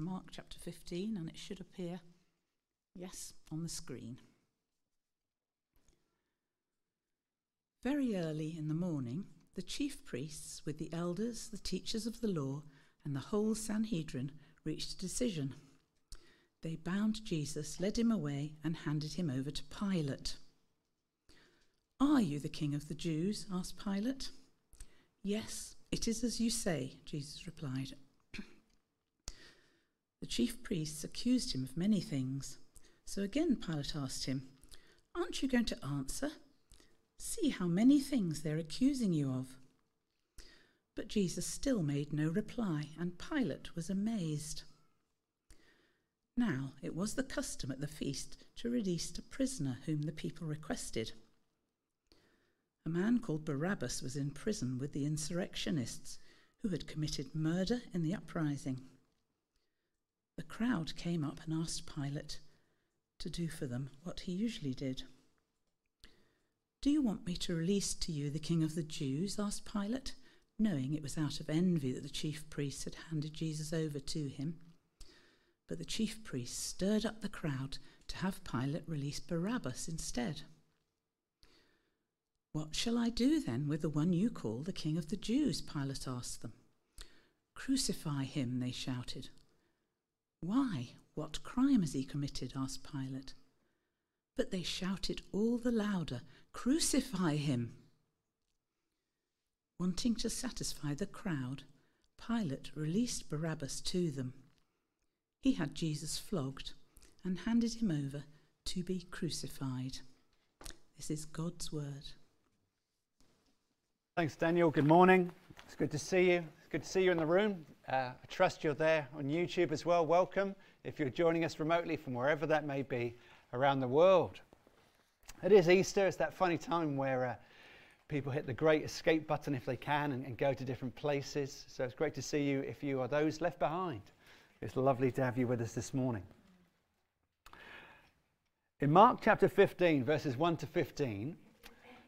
Mark chapter 15, and it should appear, yes, on the screen. Very early in the morning, the chief priests, with the elders, the teachers of the law, and the whole Sanhedrin, reached a decision. They bound Jesus, led him away, and handed him over to Pilate. Are you the king of the Jews? asked Pilate. Yes, it is as you say, Jesus replied. The chief priests accused him of many things. So again Pilate asked him, Aren't you going to answer? See how many things they're accusing you of. But Jesus still made no reply, and Pilate was amazed. Now it was the custom at the feast to release a prisoner whom the people requested. A man called Barabbas was in prison with the insurrectionists who had committed murder in the uprising. The crowd came up and asked Pilate to do for them what he usually did. Do you want me to release to you the king of the Jews? asked Pilate, knowing it was out of envy that the chief priests had handed Jesus over to him. But the chief priests stirred up the crowd to have Pilate release Barabbas instead. What shall I do then with the one you call the king of the Jews? Pilate asked them. Crucify him, they shouted. Why? What crime has he committed? asked Pilate. But they shouted all the louder, Crucify him! Wanting to satisfy the crowd, Pilate released Barabbas to them. He had Jesus flogged and handed him over to be crucified. This is God's word. Thanks, Daniel. Good morning. It's good to see you. It's good to see you in the room. Uh, I trust you're there on YouTube as well. Welcome if you're joining us remotely from wherever that may be around the world. It is Easter. It's that funny time where uh, people hit the great escape button if they can and, and, go to different places. So it's great to see you if you are those left behind. It's lovely to have you with us this morning. In Mark chapter 15, verses 1 to 15,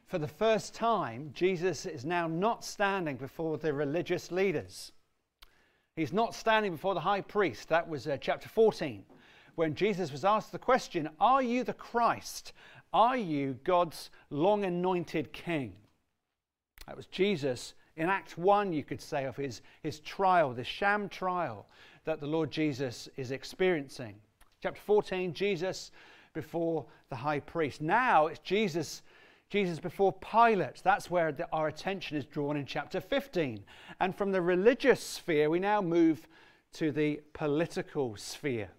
for the first time, Jesus is now not standing before the religious leaders. He's not standing before the high priest. That was uh, chapter 14 when Jesus was asked the question, Are you the Christ? Are you God's long anointed king? That was Jesus in Act 1, you could say, of his, his trial, the sham trial that the Lord Jesus is experiencing. Chapter 14, Jesus before the high priest. Now it's Jesus. Jesus before Pilate. That's where the, our attention is drawn in chapter 15. And from the religious sphere, we now move to the political sphere.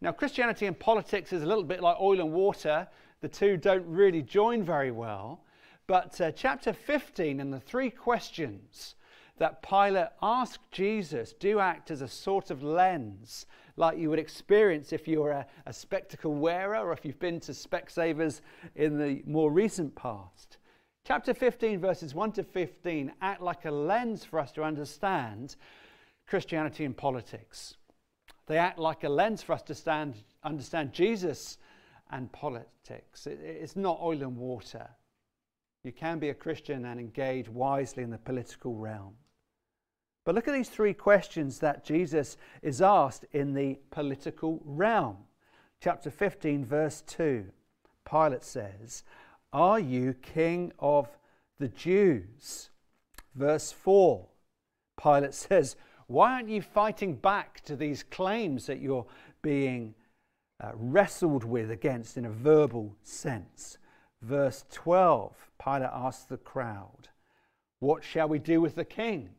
Now, Christianity and politics is a little bit like oil and water. The two don't really join very well. But uh, chapter 15 and the three questions that Pilate asked Jesus do act as a sort of lens, like you would experience if you're a, a spectacle wearer or if you've been to Specsavers in the more recent past. Chapter 15, verses 1 to 15, act like a lens for us to understand Christianity and politics. They act like a lens for us to stand, understand Jesus and politics. It, it's not oil and water. You can be a Christian and engage wisely in the political realm. But look at these three questions that Jesus is asked in the political realm. Chapter 15, verse 2, Pilate says, Are you king of the Jews? Verse 4, Pilate says, why aren't you fighting back to these claims that you're being uh, wrestled with against in a verbal sense? Verse 12 Pilate asks the crowd, What shall we do with the king?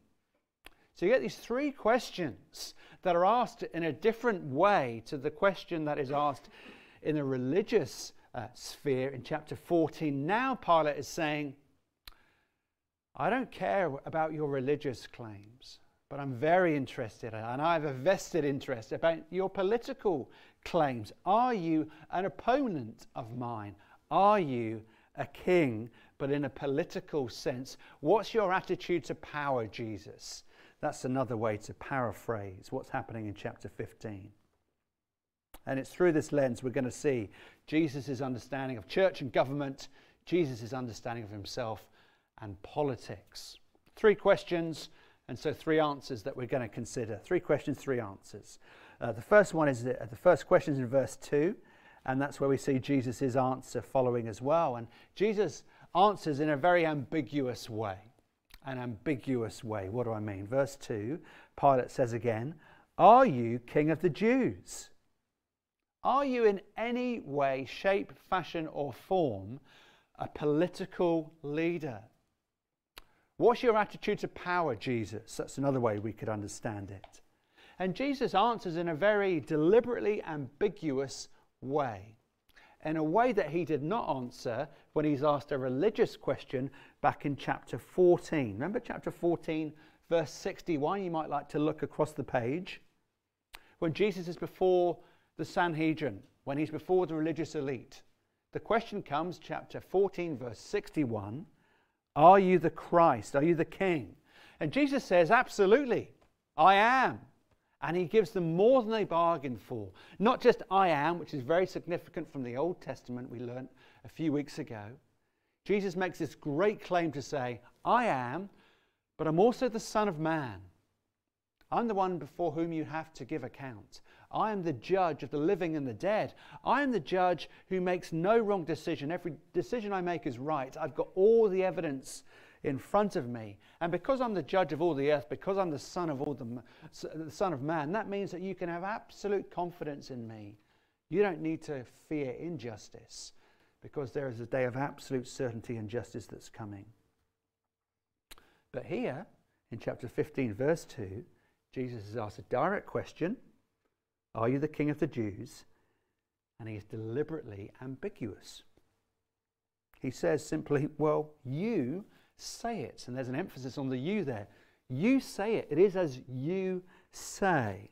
So you get these three questions that are asked in a different way to the question that is asked in a religious uh, sphere in chapter 14. Now Pilate is saying, I don't care about your religious claims. But I'm very interested, and I have a vested interest about your political claims. Are you an opponent of mine? Are you a king, but in a political sense? What's your attitude to power, Jesus? That's another way to paraphrase what's happening in chapter 15. And it's through this lens we're going to see Jesus' understanding of church and government, Jesus' understanding of himself and politics. Three questions And so, three answers that we're going to consider. Three questions, three answers. Uh, the first one is the, the first question is in verse 2, and that's where we see Jesus' answer following as well. And Jesus answers in a very ambiguous way. An ambiguous way. What do I mean? Verse 2, Pilate says again, Are you king of the Jews? Are you in any way, shape, fashion, or form a political leader? What's your attitude to power, Jesus? That's another way we could understand it. And Jesus answers in a very deliberately ambiguous way, in a way that he did not answer when he's asked a religious question back in chapter 14. Remember chapter 14, verse 61? You might like to look across the page. When Jesus is before the Sanhedrin, when he's before the religious elite, the question comes, chapter 14, verse 61 Are you the Christ? Are you the King? And Jesus says, Absolutely, I am. And he gives them more than they bargained for. Not just I am, which is very significant from the Old Testament, we learnt a few weeks ago. Jesus makes this great claim to say, I am, but I'm also the Son of Man. I'm the one before whom you have to give account. I am the judge of the living and the dead. I am the judge who makes no wrong decision. Every decision I make is right. I've got all the evidence in front of me. And because I'm the judge of all the earth, because I'm the son of all the, the son of man, that means that you can have absolute confidence in me. You don't need to fear injustice because there is a day of absolute certainty and justice that's coming. But here, in chapter 15, verse 2, Jesus is asked a direct question Are you the king of the Jews? And he is deliberately ambiguous. He says simply, Well, you say it. And there's an emphasis on the you there. You say it. It is as you say.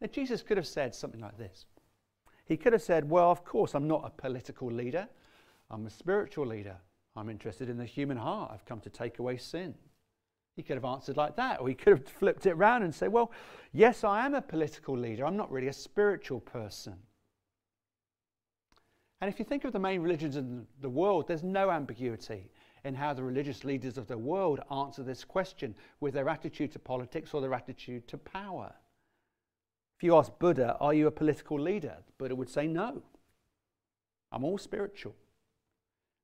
Now, Jesus could have said something like this. He could have said, Well, of course, I'm not a political leader, I'm a spiritual leader. I'm interested in the human heart. I've come to take away sin. He could have answered like that, or he could have flipped it around and said, Well, yes, I am a political leader. I'm not really a spiritual person. And if you think of the main religions in the world, there's no ambiguity in how the religious leaders of the world answer this question with their attitude to politics or their attitude to power. If you ask Buddha, Are you a political leader? Buddha would say, No. I'm all spiritual.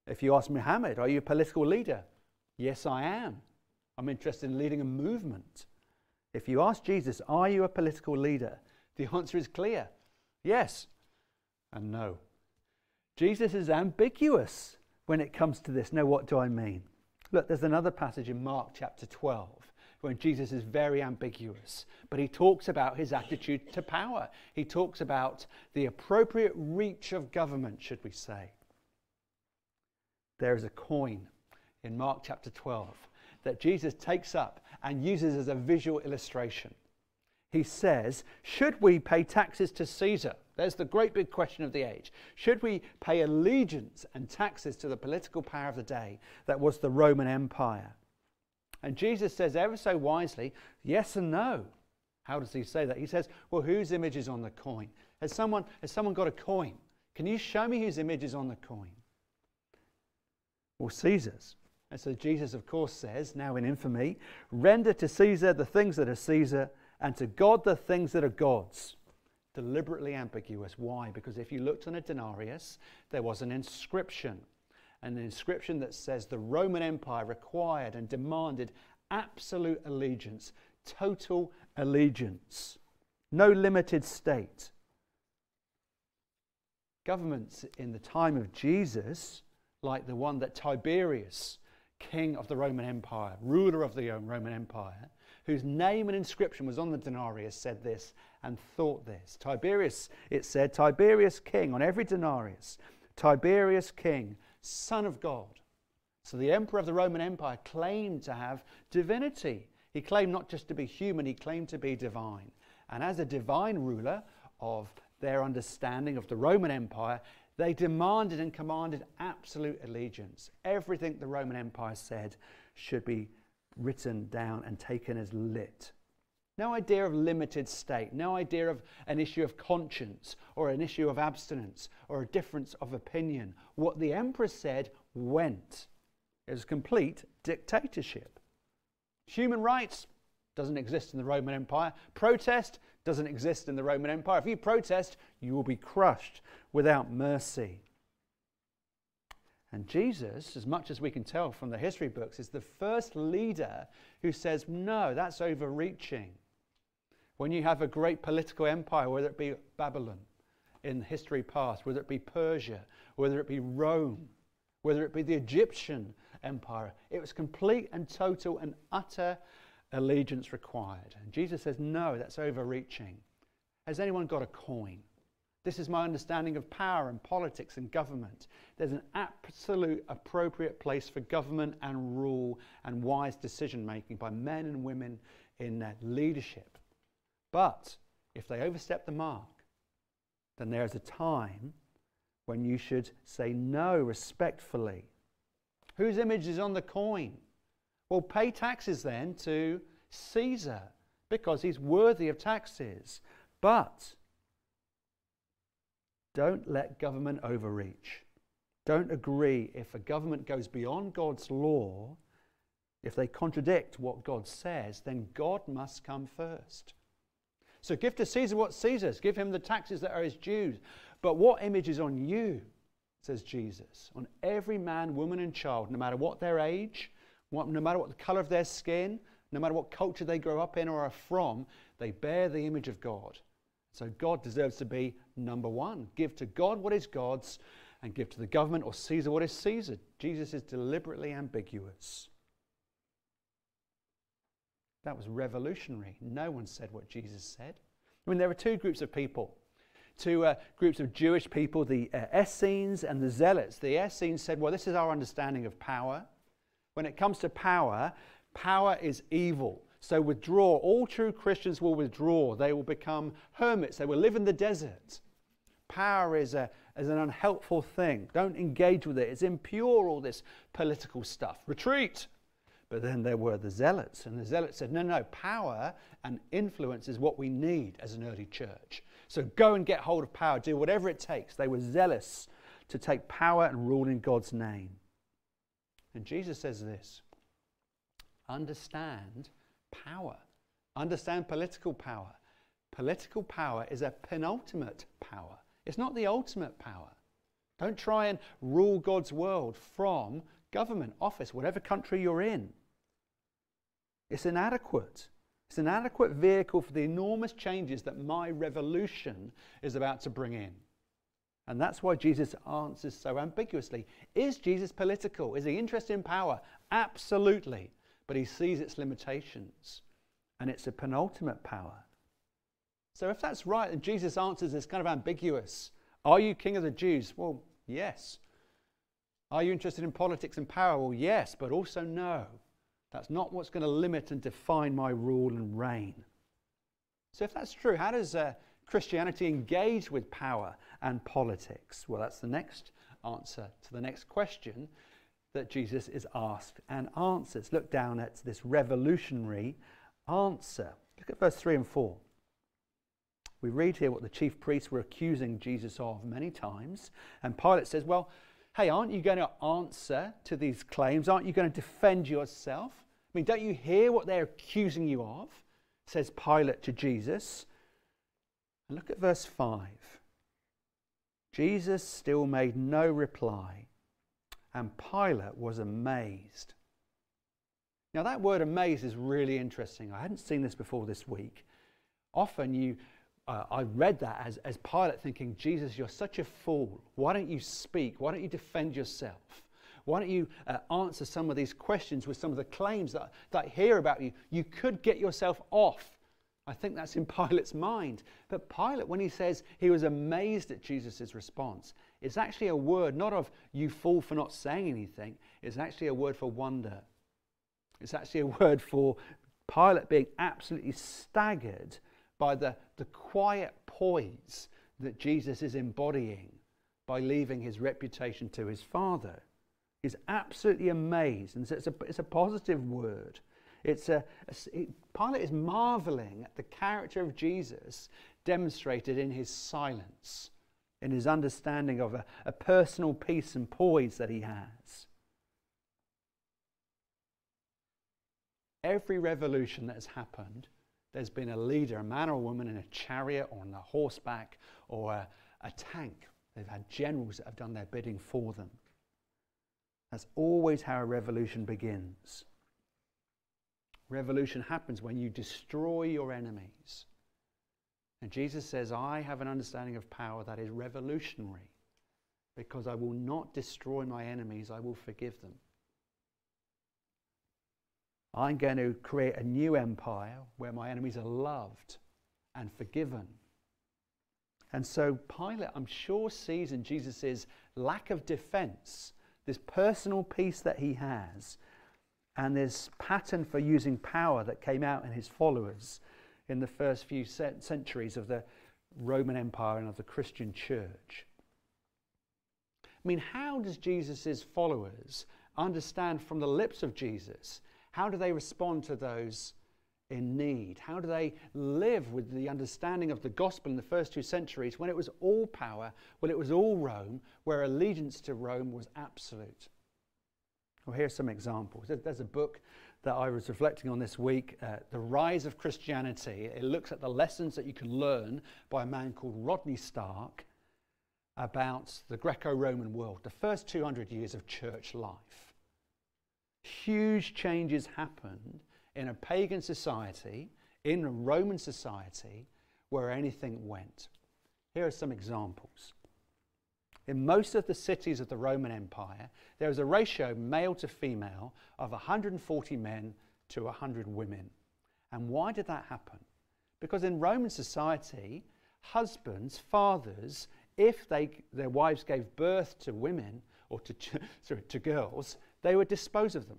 If you ask Muhammad, Are you a political leader? Yes, I am. I'm interested in leading a movement. If you ask Jesus, Are you a political leader? The answer is clear yes and no. Jesus is ambiguous when it comes to this. Now, what do I mean? Look, there's another passage in Mark chapter 12 when Jesus is very ambiguous, but he talks about his attitude to power. He talks about the appropriate reach of government, should we say. There is a coin in Mark chapter 12 that Jesus takes up and uses as a visual illustration. He says, Should we pay taxes to Caesar? There's the great big question of the age. Should we pay allegiance and taxes to the political power of the day that was the Roman Empire? And Jesus says ever so wisely, yes and no. How does he say that? He says, well, whose image is on the coin? Has someone, has someone got a coin? Can you show me whose image is on the coin? Well, Caesar's. And so Jesus, of course, says, now in infamy, render to Caesar the things that are Caesar, and to God the things that are God's deliberately ambiguous. Why? Because if you looked on a denarius, there was an inscription, an inscription that says the Roman Empire required and demanded absolute allegiance, total allegiance, no limited state. Governments in the time of Jesus, like the one that Tiberius, king of the Roman Empire, ruler of the Roman Empire, whose name and inscription was on the denarius, said this and thought this. Tiberius, it said, Tiberius king on every denarius, Tiberius king, son of God. So the emperor of the Roman Empire claimed to have divinity. He claimed not just to be human, he claimed to be divine. And as a divine ruler of their understanding of the Roman Empire, they demanded and commanded absolute allegiance. Everything the Roman Empire said should be written down and taken as lit. No idea of limited state, no idea of an issue of conscience or an issue of abstinence or a difference of opinion. What the emperor said went. It was complete dictatorship. Human rights doesn't exist in the Roman Empire. Protest doesn't exist in the Roman Empire. If you protest, you will be crushed without mercy. And Jesus, as much as we can tell from the history books, is the first leader who says, no, that's overreaching. When you have a great political empire, whether it be Babylon in history past, whether it be Persia, whether it be Rome, whether it be the Egyptian empire, it was complete and total and utter allegiance required. And Jesus says, no, that's overreaching. Has anyone got a coin? This is my understanding of power and politics and government. There's an absolute appropriate place for government and rule and wise decision making by men and women in leadership. But if they overstep the mark, then there is a time when you should say no respectfully. Whose image is on the coin? Well, pay taxes then to Caesar because he's worthy of taxes. But don't let government overreach. Don't agree if a government goes beyond God's law, if they contradict what God says, then God must come first. So give to Caesar what Caesar's, give him the taxes that are his due. But what image is on you, says Jesus, on every man, woman, and child, no matter what their age, what, no matter what the color of their skin, no matter what culture they grow up in or are from, they bear the image of God. So God deserves to be number one. Give to God what is God's and give to the government or Caesar what is Caesar. Jesus is deliberately ambiguous. That was revolutionary. No one said what Jesus said. I mean, there were two groups of people two uh, groups of Jewish people, the uh, Essenes and the Zealots. The Essenes said, Well, this is our understanding of power. When it comes to power, power is evil. So withdraw. All true Christians will withdraw. They will become hermits. They will live in the desert. Power is, a, is an unhelpful thing. Don't engage with it. It's impure, all this political stuff. Retreat. But then there were the zealots, and the zealots said, no, no, power and influence is what we need as an early church. So go and get hold of power, do whatever it takes. They were zealous to take power and rule in God's name. And Jesus says this understand power, understand political power. Political power is a penultimate power, it's not the ultimate power. Don't try and rule God's world from government, office, whatever country you're in. It's inadequate. It's an inadequate vehicle for the enormous changes that my revolution is about to bring in. And that's why Jesus answers so ambiguously. Is Jesus political? Is he interested in power? Absolutely. But he sees its limitations. And it's a penultimate power. So if that's right, then Jesus' answers is kind of ambiguous. Are you king of the Jews? Well, yes. Are you interested in politics and power? Well, yes, but also no. That's not what's going to limit and define my rule and reign. So, if that's true, how does uh, Christianity engage with power and politics? Well, that's the next answer to the next question that Jesus is asked and answers. Look down at this revolutionary answer. Look at verse 3 and 4. We read here what the chief priests were accusing Jesus of many times. And Pilate says, Well, hey, aren't you going to answer to these claims? Aren't you going to defend yourself? I mean, don't you hear what they're accusing you of? Says Pilate to Jesus. And look at verse 5. Jesus still made no reply, and Pilate was amazed. Now, that word amazed is really interesting. I hadn't seen this before this week. Often you uh, I read that as, as Pilate thinking, Jesus, you're such a fool. Why don't you speak? Why don't you defend yourself? Why don't you uh, answer some of these questions with some of the claims that, that I hear about you? You could get yourself off. I think that's in Pilate's mind. But Pilate, when he says he was amazed at Jesus' response, it's actually a word not of you fool for not saying anything, it's actually a word for wonder. It's actually a word for Pilate being absolutely staggered by the, the quiet poise that Jesus is embodying by leaving his reputation to his Father. He's absolutely amazed. And so it's a, it's a positive word. It's a, a Pilate is marveling at the character of Jesus demonstrated in his silence, in his understanding of a, a personal peace and poise that he has. Every revolution that has happened, there's been a leader, a man or a woman in a chariot or on a horseback or a, a tank. They've had generals that have done their bidding for them. That's always how a revolution begins. Revolution happens when you destroy your enemies. And Jesus says, I have an understanding of power that is revolutionary because I will not destroy my enemies, I will forgive them. I'm going to create a new empire where my enemies are loved and forgiven. And so Pilate, I'm sure, sees in Jesus' lack of defense, this personal peace that he has, and this pattern for using power that came out in his followers in the first few centuries of the Roman Empire and of the Christian church. I mean, how does Jesus' followers understand from the lips of Jesus how do they respond to those in need? How do they live with the understanding of the gospel in the first two centuries when it was all power, when it was all Rome, where allegiance to Rome was absolute? Well, here's some examples. There's a book that I was reflecting on this week, uh, The Rise of Christianity. It looks at the lessons that you can learn by a man called Rodney Stark about the Greco Roman world, the first 200 years of church life huge changes happened in a pagan society, in a Roman society, where anything went. Here are some examples. In most of the cities of the Roman Empire, there was a ratio male to female of 140 men to 100 women. And why did that happen? Because in Roman society, husbands, fathers, if they, their wives gave birth to women or to, sorry, to girls, they would dispose of them.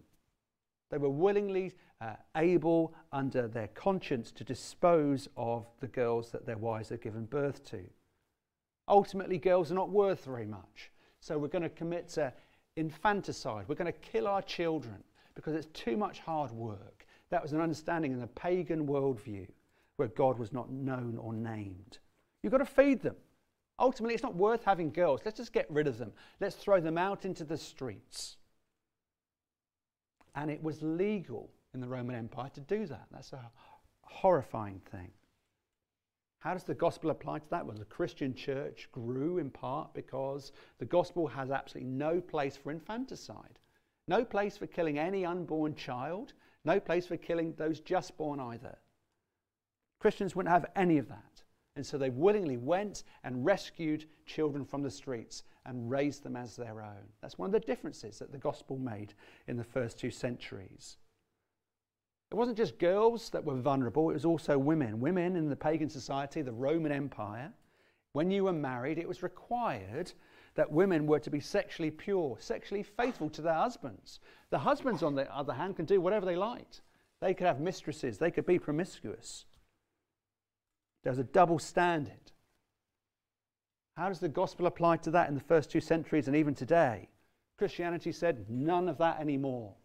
They were willingly uh, able, under their conscience, to dispose of the girls that their wives had given birth to. Ultimately, girls are not worth very much. So we're going to commit to infanticide. We're going to kill our children because it's too much hard work. That was an understanding in the pagan worldview where God was not known or named. You've got to feed them. Ultimately, it's not worth having girls. Let's just get rid of them. Let's throw them out into the streets. And it was legal in the Roman Empire to do that. That's a horrifying thing. How does the gospel apply to that? Well, the Christian church grew in part because the gospel has absolutely no place for infanticide, no place for killing any unborn child, no place for killing those just born either. Christians wouldn't have any of that. And so they willingly went and rescued children from the streets and raised them as their own. That's one of the differences that the gospel made in the first two centuries. It wasn't just girls that were vulnerable, it was also women. Women in the pagan society, the Roman Empire, when you were married, it was required that women were to be sexually pure, sexually faithful to their husbands. The husbands, on the other hand, can do whatever they liked. They could have mistresses, they could be promiscuous. There's a double standard. How does the gospel apply to that in the first two centuries and even today? Christianity said none of that anymore.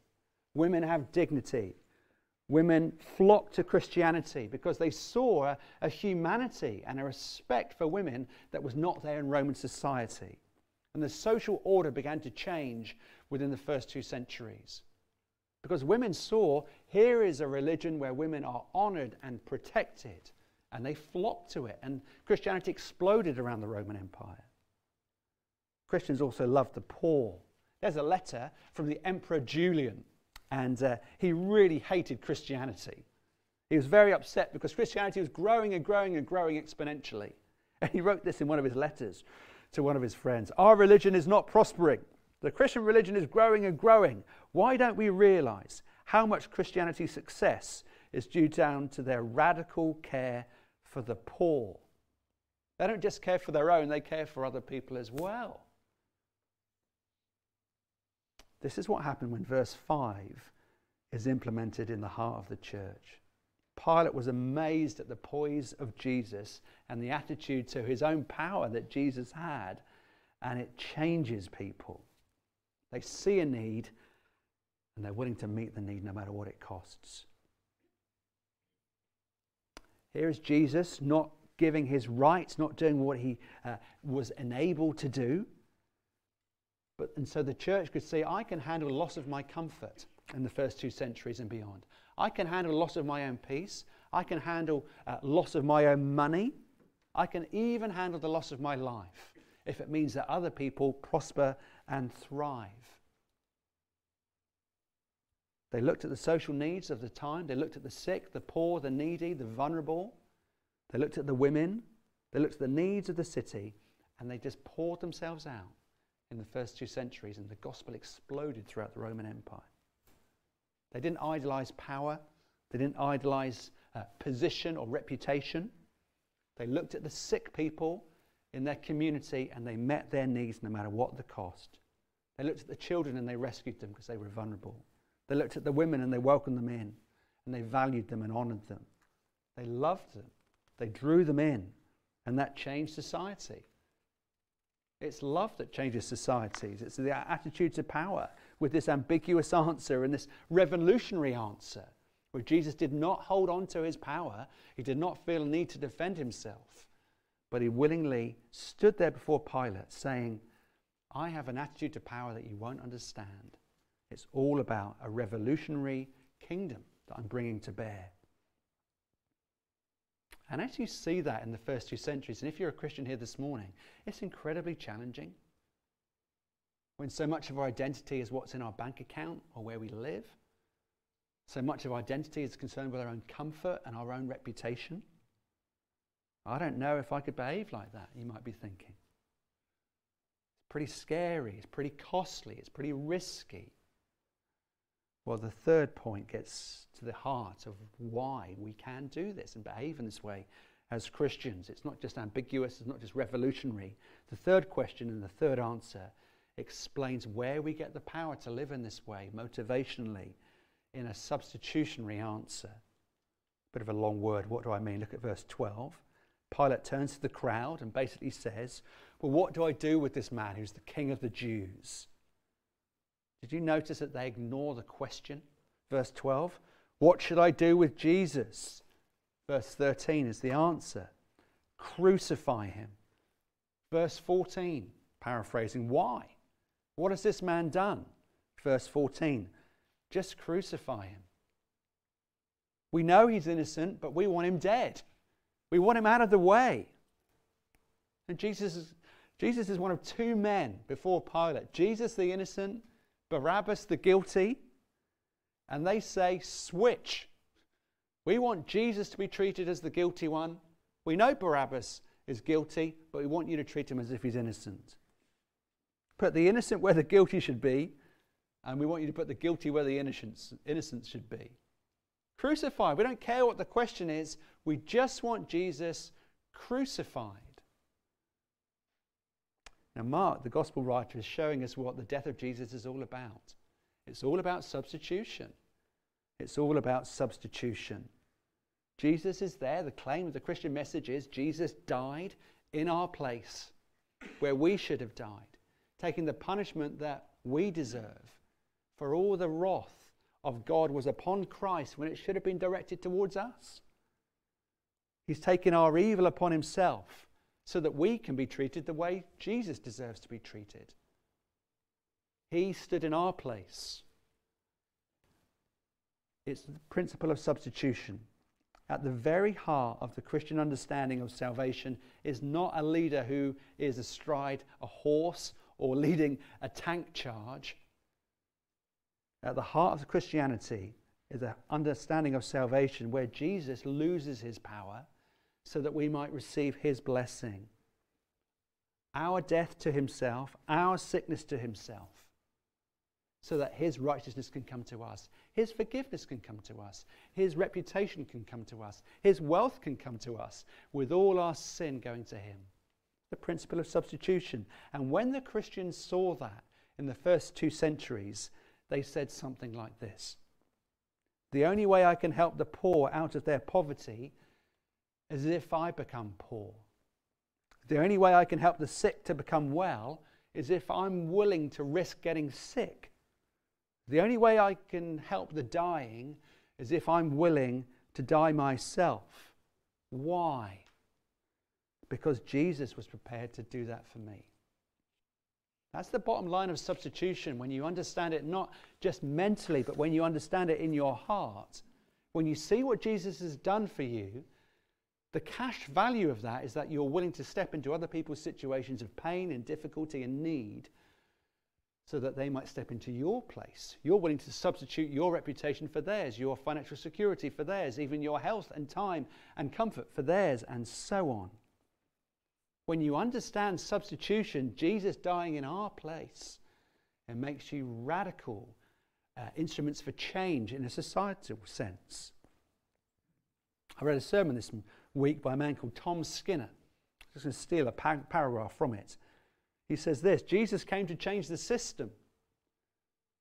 Women have dignity. Women flock to Christianity because they saw a, a, humanity and a respect for women that was not there in Roman society. And the social order began to change within the first two centuries. Because women saw here is a religion where women are honored and protected and they flocked to it. And Christianity exploded around the Roman Empire. Christians also loved the poor. There's a letter from the Emperor Julian, and uh, he really hated Christianity. He was very upset because Christianity was growing and growing and growing exponentially. And he wrote this in one of his letters to one of his friends Our religion is not prospering. The Christian religion is growing and growing. Why don't we realize how much Christianity's success is due down to their radical care for the poor. They don't just care for their own, they care for other people as well. This is what happened when verse 5 is implemented in the heart of the church. Pilate was amazed at the poise of Jesus and the attitude to his own power that Jesus had, and it changes people. They see a need and they're willing to meet the need no matter what it costs. Here is Jesus not giving his rights, not doing what he uh, was enabled to do. But, and so the church could say, I can handle loss of my comfort. in the first two centuries and beyond. I can handle loss of my own peace. I can handle uh, loss of my own money. I can even handle the loss of my life if it means that other people prosper and thrive. They looked at the social needs of the time. They looked at the sick, the poor, the needy, the vulnerable. They looked at the women. They looked at the needs of the city. And they just poured themselves out in the first two centuries. And the gospel exploded throughout the Roman Empire. They didn't idolize power, they didn't idolize uh, position or reputation. They looked at the sick people in their community and they met their needs no matter what the cost. They looked at the children and they rescued them because they were vulnerable. They looked at the women and they welcomed them in and they valued them and honored them. They loved them. They drew them in and that changed society. It's love that changes societies. It's the attitude to power with this ambiguous answer and this revolutionary answer, where Jesus did not hold on to his power. He did not feel a need to defend himself, but he willingly stood there before Pilate saying, I have an attitude to power that you won't understand. It's all about a revolutionary kingdom that I'm bringing to bear. And as you see that in the first two centuries, and if you're a Christian here this morning, it's incredibly challenging. When so much of our identity is what's in our bank account or where we live, so much of our identity is concerned with our own comfort and our own reputation. I don't know if I could behave like that, you might be thinking. It's pretty scary, it's pretty costly, it's pretty risky. Well, the third point gets to the heart of why we can do this and behave in this way as Christians. It's not just ambiguous, it's not just revolutionary. The third question and the third answer explains where we get the power to live in this way, motivationally, in a substitutionary answer. Bit of a long word. What do I mean? Look at verse 12. Pilate turns to the crowd and basically says, Well, what do I do with this man who's the king of the Jews? Did you notice that they ignore the question? Verse 12. What should I do with Jesus? Verse 13 is the answer crucify him. Verse 14, paraphrasing, why? What has this man done? Verse 14 just crucify him. We know he's innocent, but we want him dead. We want him out of the way. And Jesus is, Jesus is one of two men before Pilate Jesus the innocent, Barabbas the guilty. And they say, switch. We want Jesus to be treated as the guilty one. We know Barabbas is guilty, but we want you to treat him as if he's innocent. Put the innocent where the guilty should be, and we want you to put the guilty where the innocence, should be. Crucified. We don't care what the question is, we just want Jesus crucified. Now, Mark, the gospel writer, is showing us what the death of Jesus is all about. It's all about substitution. It's all about substitution. Jesus is there. The claim of the Christian message is Jesus died in our place where we should have died taking the punishment that we deserve. For all the wrath of God was upon Christ when it should have been directed towards us. He's taken our evil upon himself so that we can be treated the way Jesus deserves to be treated. He stood in our place. It's the principle of substitution. At the very heart of the Christian understanding of salvation is not a leader who is astride a horse or leading a tank charge. At the heart of Christianity is an understanding of salvation where Jesus loses his power so that we might receive his blessing. Our death to himself, our sickness to himself, so that his righteousness can come to us, his forgiveness can come to us, his reputation can come to us, his wealth can come to us, with all our sin going to him the principle of substitution. And when the Christians saw that in the first two centuries, they said something like this The only way I can help the poor out of their poverty is if I become poor. The only way I can help the sick to become well is if I'm willing to risk getting sick. The only way I can help the dying is if I'm willing to die myself. Why? because Jesus was prepared to do that for me. That's the bottom line of substitution when you understand it not just mentally, but when you understand it in your heart. When you see what Jesus has done for you, the cash value of that is that you're willing to step into other people's situations of pain and difficulty and need so that they might step into your place. You're willing to substitute your reputation for theirs, your financial security for theirs, even your health and time and comfort for theirs, and so on. When you understand substitution, Jesus dying in our place, it makes you radical uh, instruments for change in a societal sense. I read a sermon this week by a man called Tom Skinner. I'm just going to steal a paragraph from it. He says this Jesus came to change the system.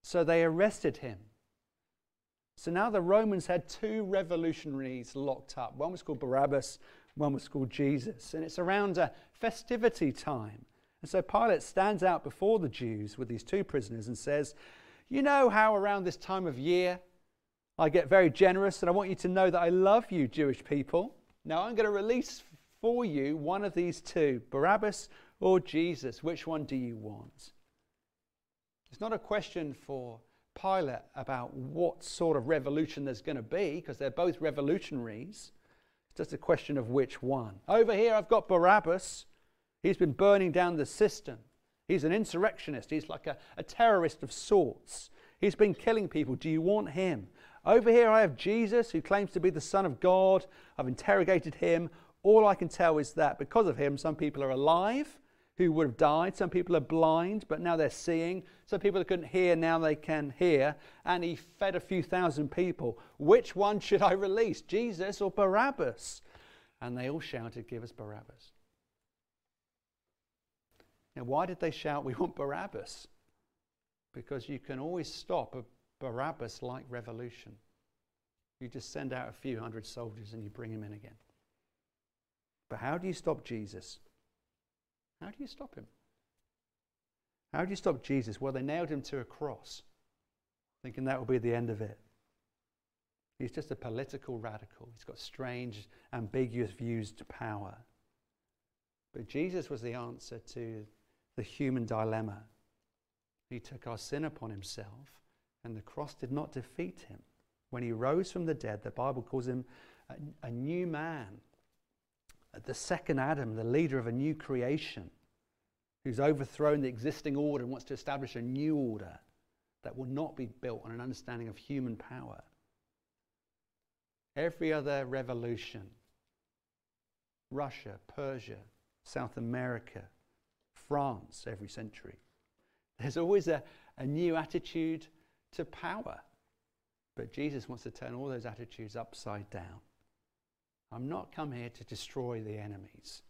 So they arrested him. So now the Romans had two revolutionaries locked up. One was called Barabbas, one was called Jesus. And it's around a festivity time. And so Pilate stands out before the Jews with these two prisoners and says, You know how around this time of year I get very generous, and I want you to know that I love you, Jewish people. Now I'm going to release for you one of these two, Barabbas or Jesus. Which one do you want? It's not a question for Pilate about what sort of revolution there's going to be, because they're both revolutionaries. It's just a question of which one. Over here, I've got Barabbas. He's been burning down the system. He's an insurrectionist. He's like a, a terrorist of sorts. He's been killing people. Do you want him? Over here, I have Jesus, who claims to be the Son of God. I've interrogated him. All I can tell is that because of him, some people are alive who would have died. Some people are blind, but now they're seeing. Some people that couldn't hear, now they can hear. And he fed a few thousand people. Which one should I release, Jesus or Barabbas? And they all shouted, Give us Barabbas. Now, why did they shout, We want Barabbas? Because you can always stop a Barabbas like revolution. You just send out a few hundred soldiers and you bring him in again. But how do you stop Jesus? How do you stop him? How do you stop Jesus? Well, they nailed him to a cross, thinking that will be the end of it. He's just a political radical. He's got strange, ambiguous views to power. But Jesus was the answer to the human dilemma. He took our sin upon himself, and the cross did not defeat him. When he rose from the dead, the Bible calls him a, a new man the second Adam, the leader of a new creation, who's overthrown the existing order and wants to establish a new order that will not be built on an understanding of human power. Every other revolution, Russia, Persia, South America, France, every century, there's always a, a new attitude to power. But Jesus wants to turn all those attitudes upside down. I'm not come here to destroy the enemies.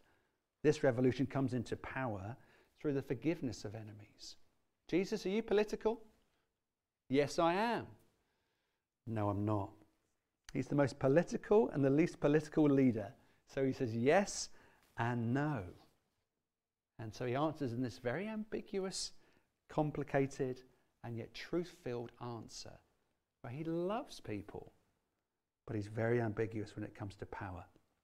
This revolution comes into power through the forgiveness of enemies. Jesus, are you political? Yes, I am. No, I'm not. He's the most political and the least political leader. So he says yes and no. And so he answers in this very ambiguous, complicated, and yet truth filled answer where he loves people but he's very ambiguous when it comes to power.